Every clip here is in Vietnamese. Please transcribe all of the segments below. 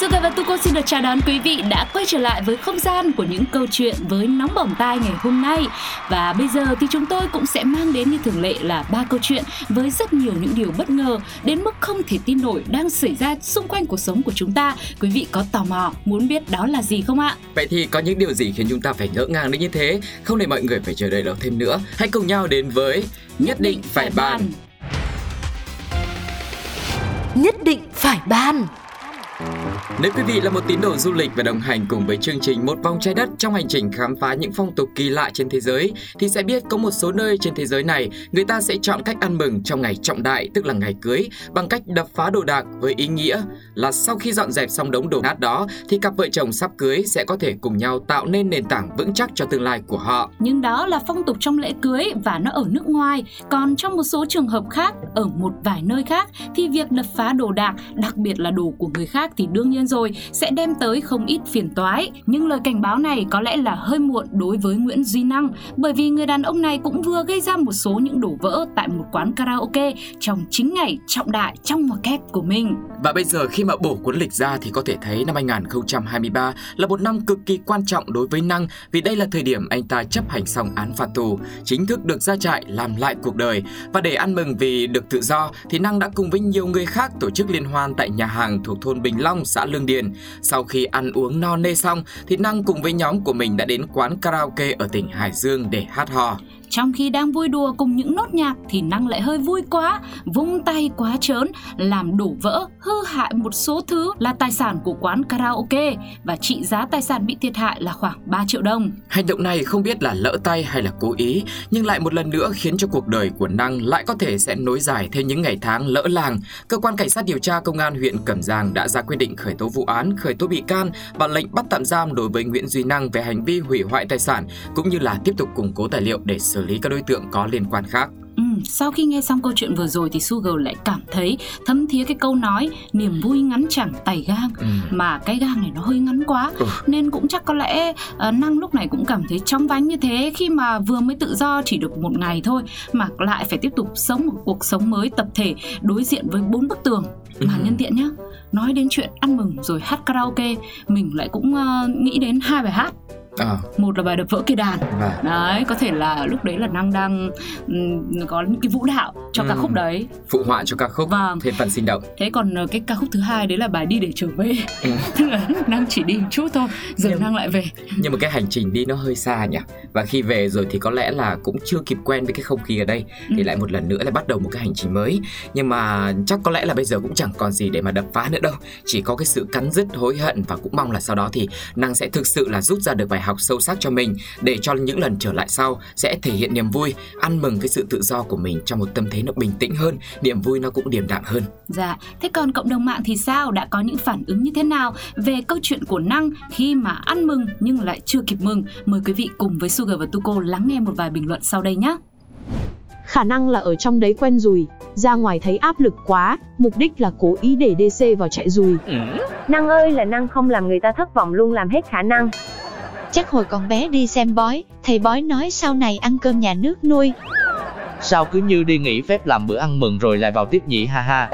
Sugar và Tuko xin được chào đón quý vị đã quay trở lại với không gian của những câu chuyện với nóng bỏng tai ngày hôm nay. Và bây giờ thì chúng tôi cũng sẽ mang đến như thường lệ là ba câu chuyện với rất nhiều những điều bất ngờ đến mức không thể tin nổi đang xảy ra xung quanh cuộc sống của chúng ta. Quý vị có tò mò muốn biết đó là gì không ạ? Vậy thì có những điều gì khiến chúng ta phải ngỡ ngàng đến như thế? Không để mọi người phải chờ đợi lâu thêm nữa. Hãy cùng nhau đến với Nhất định phải bàn. Nhất định phải ban nếu quý vị là một tín đồ du lịch và đồng hành cùng với chương trình Một vòng trái đất trong hành trình khám phá những phong tục kỳ lạ trên thế giới thì sẽ biết có một số nơi trên thế giới này người ta sẽ chọn cách ăn mừng trong ngày trọng đại tức là ngày cưới bằng cách đập phá đồ đạc với ý nghĩa là sau khi dọn dẹp xong đống đổ nát đó thì cặp vợ chồng sắp cưới sẽ có thể cùng nhau tạo nên nền tảng vững chắc cho tương lai của họ. Nhưng đó là phong tục trong lễ cưới và nó ở nước ngoài. Còn trong một số trường hợp khác, ở một vài nơi khác thì việc đập phá đồ đạc, đặc biệt là đồ của người khác thì đương nhiên rồi sẽ đem tới không ít phiền toái. Nhưng lời cảnh báo này có lẽ là hơi muộn đối với Nguyễn Duy Năng bởi vì người đàn ông này cũng vừa gây ra một số những đổ vỡ tại một quán karaoke trong chính ngày trọng đại trong ngoặc kép của mình. Và bây giờ khi mà bổ cuốn lịch ra thì có thể thấy năm 2023 là một năm cực kỳ quan trọng đối với Năng vì đây là thời điểm anh ta chấp hành xong án phạt tù, chính thức được ra trại làm lại cuộc đời. Và để ăn mừng vì được tự do thì Năng đã cùng với nhiều người khác tổ chức liên hoan tại nhà hàng thuộc thôn Bình Long, xã Lương Điền. Sau khi ăn uống no nê xong thì Năng cùng với nhóm của mình đã đến quán karaoke ở tỉnh Hải Dương để hát hò. Trong khi đang vui đùa cùng những nốt nhạc thì Năng lại hơi vui quá, vung tay quá trớn, làm đổ vỡ, hư hại một số thứ là tài sản của quán karaoke và trị giá tài sản bị thiệt hại là khoảng 3 triệu đồng. Hành động này không biết là lỡ tay hay là cố ý, nhưng lại một lần nữa khiến cho cuộc đời của Năng lại có thể sẽ nối dài thêm những ngày tháng lỡ làng. Cơ quan cảnh sát điều tra công an huyện Cẩm Giang đã ra quyết định khởi tố vụ án, khởi tố bị can và lệnh bắt tạm giam đối với Nguyễn Duy Năng về hành vi hủy hoại tài sản cũng như là tiếp tục củng cố tài liệu để xử lý các đối tượng có liên quan khác. Ừ, sau khi nghe xong câu chuyện vừa rồi thì Sugar lại cảm thấy thấm thía cái câu nói niềm vui ngắn chẳng tày gang Ừ. mà cái gang này nó hơi ngắn quá Ừ. nên cũng chắc có lẽ ờ, năng lúc này cũng cảm thấy chóng vánh như thế khi mà vừa mới tự do chỉ được một ngày thôi mà lại phải tiếp tục sống một cuộc sống mới tập thể đối diện với bốn bức tường mà Ừ. nhân tiện nhá nói đến chuyện ăn mừng rồi hát karaoke mình lại cũng ờ, nghĩ đến hai bài hát À, một là bài đập vỡ cây đàn và đấy có thể là lúc đấy là năng đang có những cái vũ đạo cho ca Ừ. khúc đấy phụ họa cho ca khúc Vâng. thêm phần sinh động. thế còn ờ, cái ca khúc thứ hai đấy là bài đi để trở về Ừ. tức là năng chỉ đi một chút thôi giờ Nhưng- năng lại về Nhưng mà cái hành trình đi nó hơi xa nhỉ. Và khi về rồi thì có lẽ là cũng chưa kịp quen với cái không khí ở đây thì Ừ. lại một lần nữa lại bắt đầu một cái hành trình mới. Nhưng mà chắc có lẽ là bây giờ cũng chẳng còn gì để mà đập phá nữa đâu. Chỉ có cái sự cắn rứt hối hận và cũng mong là sau đó thì Năng sẽ thực sự là rút ra được bài học sâu sắc cho mình để cho những lần trở lại sau sẽ thể hiện niềm vui, ăn mừng cái sự tự do của mình trong một tâm thế nó bình tĩnh hơn, niềm vui nó cũng điềm đạm hơn. dạ thế còn cộng đồng mạng thì sao đã có những phản ứng như thế nào về câu chuyện của năng khi mà ăn mừng nhưng lại chưa kịp mừng mời quý vị cùng với Sugar và Tuko lắng nghe một vài bình luận sau đây nhé Khả năng là ở trong đấy quen rùi, ra ngoài thấy áp lực quá, mục đích là cố ý để DC vào chạy rùi. Năng ơi là năng không làm người ta thất vọng luôn làm hết khả năng. Chắc hồi còn bé đi xem bói, thầy bói nói sau này ăn cơm nhà nước nuôi. Sao cứ như đi nghỉ phép làm bữa ăn mừng rồi lại vào tiếp nhỉ ha ha.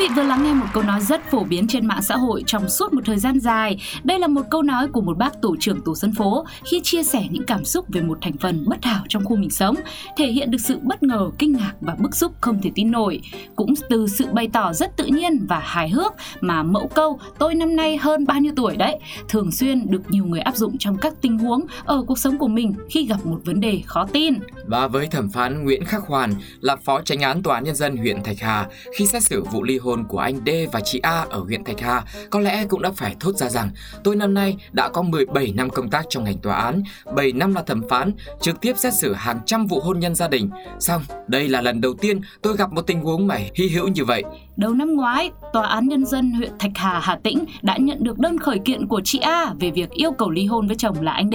Vị vừa lắng nghe một câu nói rất phổ biến trên mạng xã hội trong suốt một thời gian dài. Đây là một câu nói của một bác tổ trưởng tổ dân phố khi chia sẻ những cảm xúc về một thành phần bất hảo trong khu mình sống, thể hiện được sự bất ngờ, kinh ngạc và bức xúc không thể tin nổi. Cũng từ sự bày tỏ rất tự nhiên và hài hước mà mẫu câu tôi năm nay hơn bao nhiêu tuổi đấy thường xuyên được nhiều người áp dụng trong các tình huống ở cuộc sống của mình khi gặp một vấn đề khó tin. Và với thẩm phán Nguyễn Khắc Hoàn là phó tránh án tòa án nhân dân huyện Thạch Hà khi xét xử vụ ly hôn của anh D và chị A ở huyện Thạch Hà, có lẽ cũng đã phải thốt ra rằng tôi năm nay đã có 17 năm công tác trong ngành tòa án, 7 năm là thẩm phán, trực tiếp xét xử hàng trăm vụ hôn nhân gia đình. Xong, đây là lần đầu tiên tôi gặp một tình huống mà hy hữu như vậy. Đầu năm ngoái, Tòa án Nhân dân huyện Thạch Hà, Hà Tĩnh đã nhận được đơn khởi kiện của chị A về việc yêu cầu ly hôn với chồng là anh D.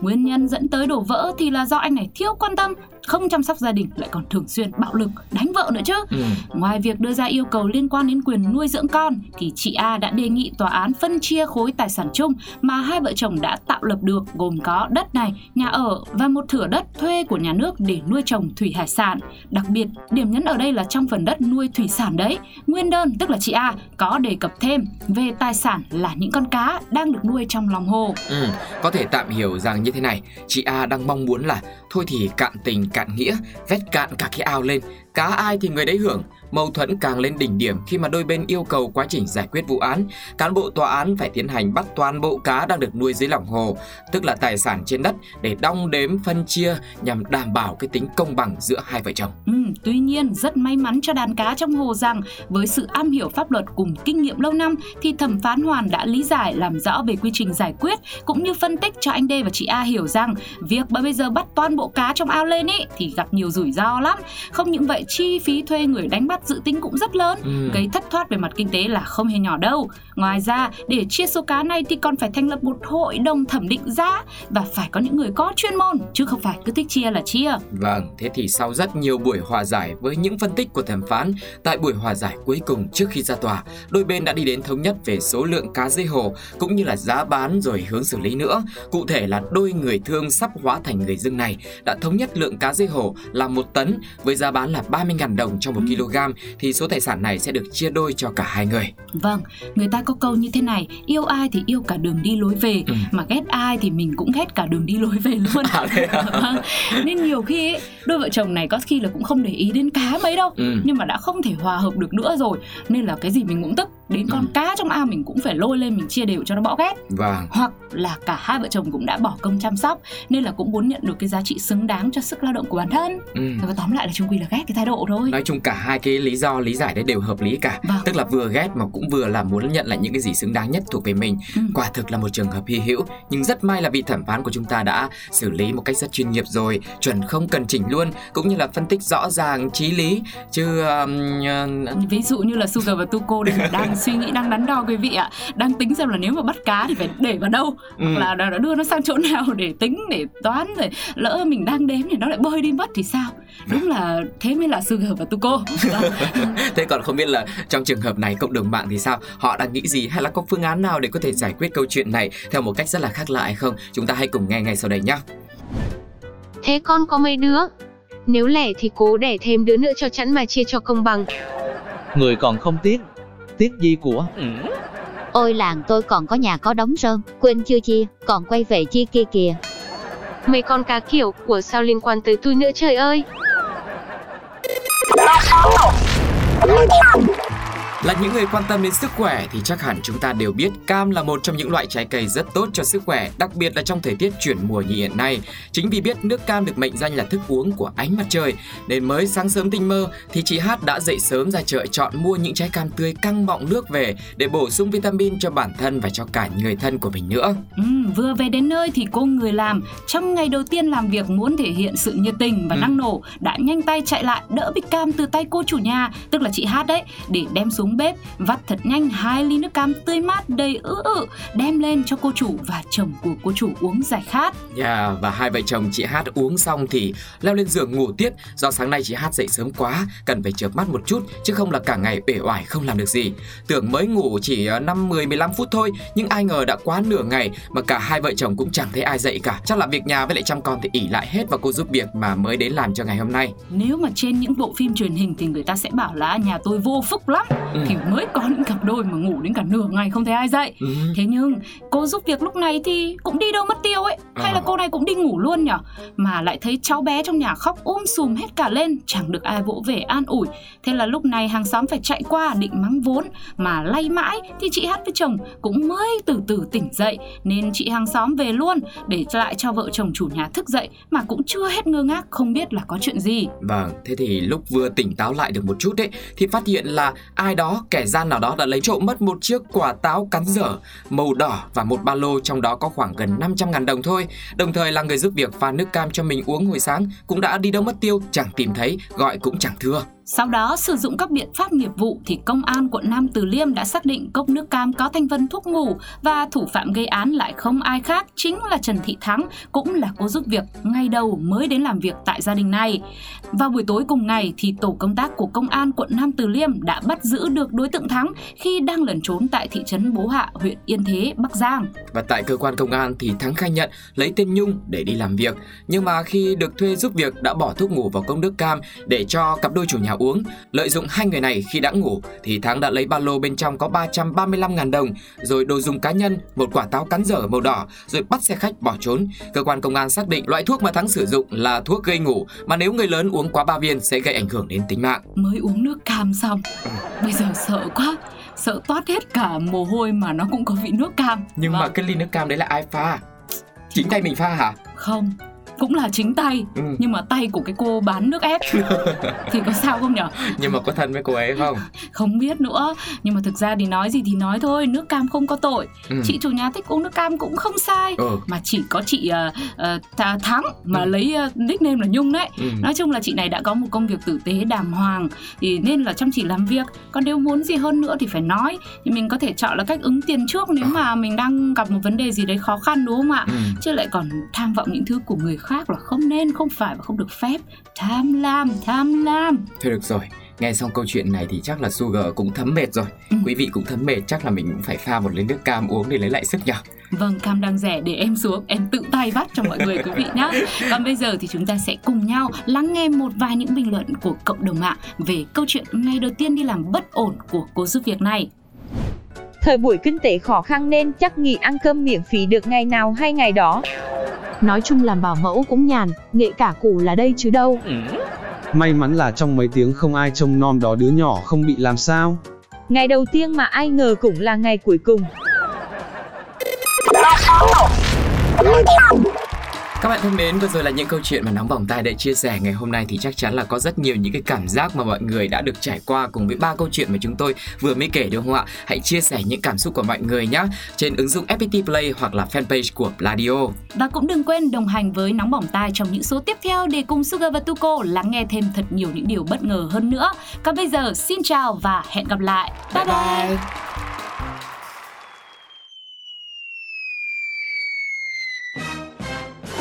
Nguyên nhân dẫn tới đổ vỡ thì là do anh này thiếu quan tâm, không chăm sóc gia đình lại còn thường xuyên bạo lực, đánh vợ nữa chứ. Ừ. Ngoài việc đưa ra yêu cầu liên quan đến quyền nuôi dưỡng con thì chị A đã đề nghị tòa án phân chia khối tài sản chung mà hai vợ chồng đã tạo lập được gồm có đất này, nhà ở và một thửa đất thuê của nhà nước để nuôi trồng thủy hải sản. Đặc biệt, điểm nhấn ở đây là trong phần đất nuôi thủy sản đấy, nguyên đơn tức là chị A có đề cập thêm về tài sản là những con cá đang được nuôi trong lòng hồ. Ừ, có thể tạm hiểu rằng như thế này, chị A đang mong muốn là thôi thì cạn tình cạn nghĩa, vét cạn cả cái ao lên, cá ai thì người đấy hưởng. Mâu thuẫn càng lên đỉnh điểm khi mà đôi bên yêu cầu quá trình giải quyết vụ án, cán bộ tòa án phải tiến hành bắt toàn bộ cá đang được nuôi dưới lòng hồ, tức là tài sản trên đất để đong đếm phân chia nhằm đảm bảo cái tính công bằng giữa hai vợ chồng. Ừ, tuy nhiên rất may mắn cho đàn cá trong hồ rằng với sự am hiểu pháp luật cùng kinh nghiệm lâu năm thì thẩm phán Hoàn đã lý giải làm rõ về quy trình giải quyết cũng như phân tích cho anh D và chị A hiểu rằng việc bây giờ bắt toàn bộ cá trong ao lên ấy thì gặp nhiều rủi ro lắm. Không những vậy chi phí thuê người đánh bắt dự tính cũng rất lớn, Ừ. gây thất thoát về mặt kinh tế là không hề nhỏ đâu. Ngoài ra, để chia số cá này thì còn phải thành lập một hội đồng thẩm định giá và phải có những người có chuyên môn chứ không phải cứ thích chia là chia. Vâng, thế thì sau rất nhiều buổi hòa giải với những phân tích của thẩm phán, tại buổi hòa giải cuối cùng trước khi ra tòa, đôi bên đã đi đến thống nhất về số lượng cá dây hồ cũng như là giá bán rồi hướng xử lý nữa. Cụ thể là đôi người thương sắp hóa thành người dưng này đã thống nhất lượng cá dây hồ là một tấn với giá bán là 30.000 đồng cho một kg thì số tài sản này sẽ được chia đôi cho cả hai người. Vâng, người ta có câu như thế này, yêu ai thì yêu cả đường đi lối về, Ừ. mà ghét ai thì mình cũng ghét cả đường đi lối về luôn. À, à? Vâng, Nên nhiều khi ấy, đôi vợ chồng này có khi là cũng không để ý đến cá mấy đâu, Ừ. nhưng mà đã không thể hòa hợp được nữa rồi, nên là cái gì mình cũng tức, đến con Ừ. cá trong ao mình cũng phải lôi lên mình chia đều cho nó bỏ ghét. Vâng. Hoặc là cả hai vợ chồng cũng đã bỏ công chăm sóc nên là cũng muốn nhận được cái giá trị xứng đáng cho sức lao động của bản thân. Ừ. Và tóm lại là chung quy là ghét cái thái độ thôi. Nói chung cả hai cái lý do lý giải đấy đều hợp lý cả Vâng. Tức là vừa ghét mà cũng vừa là muốn nhận lại những cái gì xứng đáng nhất thuộc về mình Ừ. Quả thực là một trường hợp hy hữu Nhưng rất may là vị thẩm phán của chúng ta đã xử lý một cách rất chuyên nghiệp rồi Chuẩn không cần chỉnh luôn Cũng như là phân tích rõ ràng, trí lý Chứ um, uh, Ví dụ như là Sugar và Tuko đang suy nghĩ, đang đắn đo quý vị ạ Đang tính xem là nếu mà bắt cá thì phải để vào đâu Ừ. Hoặc là đưa nó sang chỗ nào để tính, để toán rồi Lỡ mình đang đếm thì nó lại bơi đi mất thì sao Đúng là thế mới là Sugar và Tuko Vâng. Thế còn không biết là trong trường hợp này cộng đồng mạng thì sao? Họ đang nghĩ gì hay là có phương án nào để có thể giải quyết câu chuyện này theo một cách rất là khác lạ hay không? Chúng ta hãy cùng nghe ngay sau đây nhé. Thế con có mấy đứa? Nếu lẻ thì cố đẻ thêm đứa nữa cho chẵn mà chia cho công bằng. Người còn không tiếc. Tiếc gì của? Ôi làng tôi còn có nhà có đống rơm, quên chưa chia, còn quay về chia kia kìa. Mấy con cá kiểu của sao liên quan tới tôi nữa trời ơi. Là những người quan tâm đến sức khỏe thì chắc hẳn chúng ta đều biết cam là một trong những loại trái cây rất tốt cho sức khỏe, đặc biệt là trong thời tiết chuyển mùa như hiện nay. Chính vì biết nước cam được mệnh danh là thức uống của ánh mặt trời, nên mới sáng sớm tinh mơ thì chị Hát đã dậy sớm ra chợ chọn mua những trái cam tươi căng bọng nước về để bổ sung vitamin cho bản thân và cho cả người thân của mình nữa. Ừ, vừa về đến nơi thì cô người làm trong ngày đầu tiên làm việc muốn thể hiện sự nhiệt tình và Ừ. năng nổ đã nhanh tay chạy lại đỡ bịch cam từ tay cô chủ nhà tức là chị Hát đấy để đem xuống bếp vắt thật nhanh hai ly nước cam tươi mát đầy ứ ự đem lên cho cô chủ và chồng của cô chủ uống giải khát Yeah, và hai vợ chồng chị Hát uống xong thì leo lên giường ngủ tiếp do sáng nay chị Hát dậy sớm quá, cần phải chợp mắt một chút chứ không là cả ngày uể oải không làm được gì. Tưởng mới ngủ chỉ ờ, 5 10 15 phút thôi, nhưng ai ngờ đã quá nửa ngày mà cả hai vợ chồng cũng chẳng thấy ai dậy cả. Chắc là việc nhà với lại chăm con thì ỉ lại hết vào cô giúp việc mà mới đến làm cho ngày hôm nay. nếu mà trên những bộ phim truyền hình thì người ta sẽ bảo là nhà tôi vô phúc lắm Ừ. thì mới có những cặp đôi mà ngủ đến cả nửa ngày không thấy ai dậy. Ừ. Thế nhưng cô giúp việc lúc này thì cũng đi đâu mất tiêu ấy. Hay Ờ. là cô này cũng đi ngủ luôn nhở? Mà lại thấy cháu bé trong nhà khóc ôm sùm hết cả lên Chẳng được ai vỗ về an ủi. Thế là lúc này hàng xóm phải chạy qua định mắng vốn Mà lay mãi thì chị Hát với chồng cũng mới từ từ tỉnh dậy. Nên chị hàng xóm về luôn Để lại cho vợ chồng chủ nhà thức dậy Mà cũng chưa hết ngơ ngác không biết là có chuyện gì. Vâng, thế thì lúc vừa tỉnh táo lại được một chút đấy thì phát hiện là ai đó, kẻ gian nào đó đã lấy trộm mất một chiếc quả táo cắn dở màu đỏ và một ba lô trong đó có khoảng gần 500 ngàn đồng thôi. Đồng thời là người giúp việc pha nước cam cho mình uống hồi sáng cũng đã đi đâu mất tiêu, chẳng tìm thấy, gọi cũng chẳng thưa. Sau đó sử dụng các biện pháp nghiệp vụ thì công an quận Nam Từ Liêm đã xác định cốc nước cam có thành phần thuốc ngủ và thủ phạm gây án lại không ai khác chính là Trần Thị Thắng cũng là cô giúp việc ngay đầu mới đến làm việc tại gia đình này. Vào buổi tối cùng ngày thì tổ công tác của công an quận Nam Từ Liêm đã bắt giữ được đối tượng Thắng khi đang lẩn trốn tại thị trấn Bố Hạ, huyện Yên Thế, Bắc Giang. Và tại cơ quan công an thì Thắng khai nhận lấy tên Nhung để đi làm việc, nhưng mà khi được thuê giúp việc đã bỏ thuốc ngủ vào cốc nước cam để cho cặp đôi chủ nhà uống. Lợi dụng hai người này khi đã ngủ thì Thắng đã lấy ba lô bên trong có 335.000 đồng, rồi đồ dùng cá nhân, một quả táo cắn dở màu đỏ, rồi bắt xe khách bỏ trốn. Cơ quan công an xác định loại thuốc mà Thắng sử dụng là thuốc gây ngủ mà nếu người lớn uống quá 3 viên sẽ gây ảnh hưởng đến tính mạng. Mới uống nước cam xong, bây giờ sợ quá, sợ toát hết cả mồ hôi mà nó cũng có vị nước cam. Nhưng mà Vâng. cái ly nước cam đấy là ai pha? Chính tay mình pha hả? không, cũng là chính tay, Ừ. nhưng mà tay của cái cô bán nước ép thì có sao không nhở? Nhưng mà có thân với cô ấy không? Không biết nữa, nhưng mà thực ra thì nói gì thì nói thôi, nước cam không có tội. Ừ. Chị chủ nhà thích uống nước cam cũng không sai. Ừ. Mà chỉ có chị uh, uh, Thắng mà Ừ. lấy uh, nickname là Nhung đấy. Ừ. Nói chung là chị này đã có một công việc tử tế đàng hoàng thì nên là chăm chỉ làm việc. Còn nếu muốn gì hơn nữa thì phải nói. Thì mình có thể chọn là cách ứng tiền trước nếu mà mình đang gặp một vấn đề gì đấy khó khăn đúng không ạ? Ừ. Chứ lại còn tham vọng những thứ của người khác là không nên, không phải và không được phép. Tham lam, tham lam. Thôi được rồi, nghe xong câu chuyện này thì chắc là Sugar cũng thấm mệt rồi. Ừ. Quý vị cũng thấm mệt, chắc là mình cũng phải pha một ly nước cam uống để lấy lại sức nhỉ. Vâng, cam đang rẻ để em xuống, em tự tay vắt cho mọi người quý vị nhé. Còn bây giờ thì chúng ta sẽ cùng nhau lắng nghe một vài những bình luận của cộng đồng mạng về câu chuyện ngày đầu tiên đi làm bất ổn của cô giúp việc này. Thời buổi kinh tế khó khăn nên chắc nghỉ ăn cơm miễn phí được ngày nào hay ngày đó. Nói chung làm bảo mẫu cũng nhàn, nghệ cả củ là đây chứ đâu. May mắn là trong mấy tiếng không ai trông nom đó đứa nhỏ không bị làm sao. Ngày đầu tiên mà ai ngờ cũng là ngày cuối cùng. Các bạn thân mến, vừa rồi là những câu chuyện mà Nóng Bỏng Tai đã chia sẻ ngày hôm nay thì chắc chắn là có rất nhiều những cái cảm giác mà mọi người đã được trải qua cùng với ba câu chuyện mà chúng tôi vừa mới kể đúng không ạ? Hãy chia sẻ những cảm xúc của mọi người nhé trên ứng dụng FPT Play hoặc là fanpage của Pladio. Và cũng đừng quên đồng hành với Nóng Bỏng Tai trong những số tiếp theo để cùng Sugar và Tuko lắng nghe thêm thật nhiều những điều bất ngờ hơn nữa. Còn bây giờ, xin chào và hẹn gặp lại. Bye bye! Ôi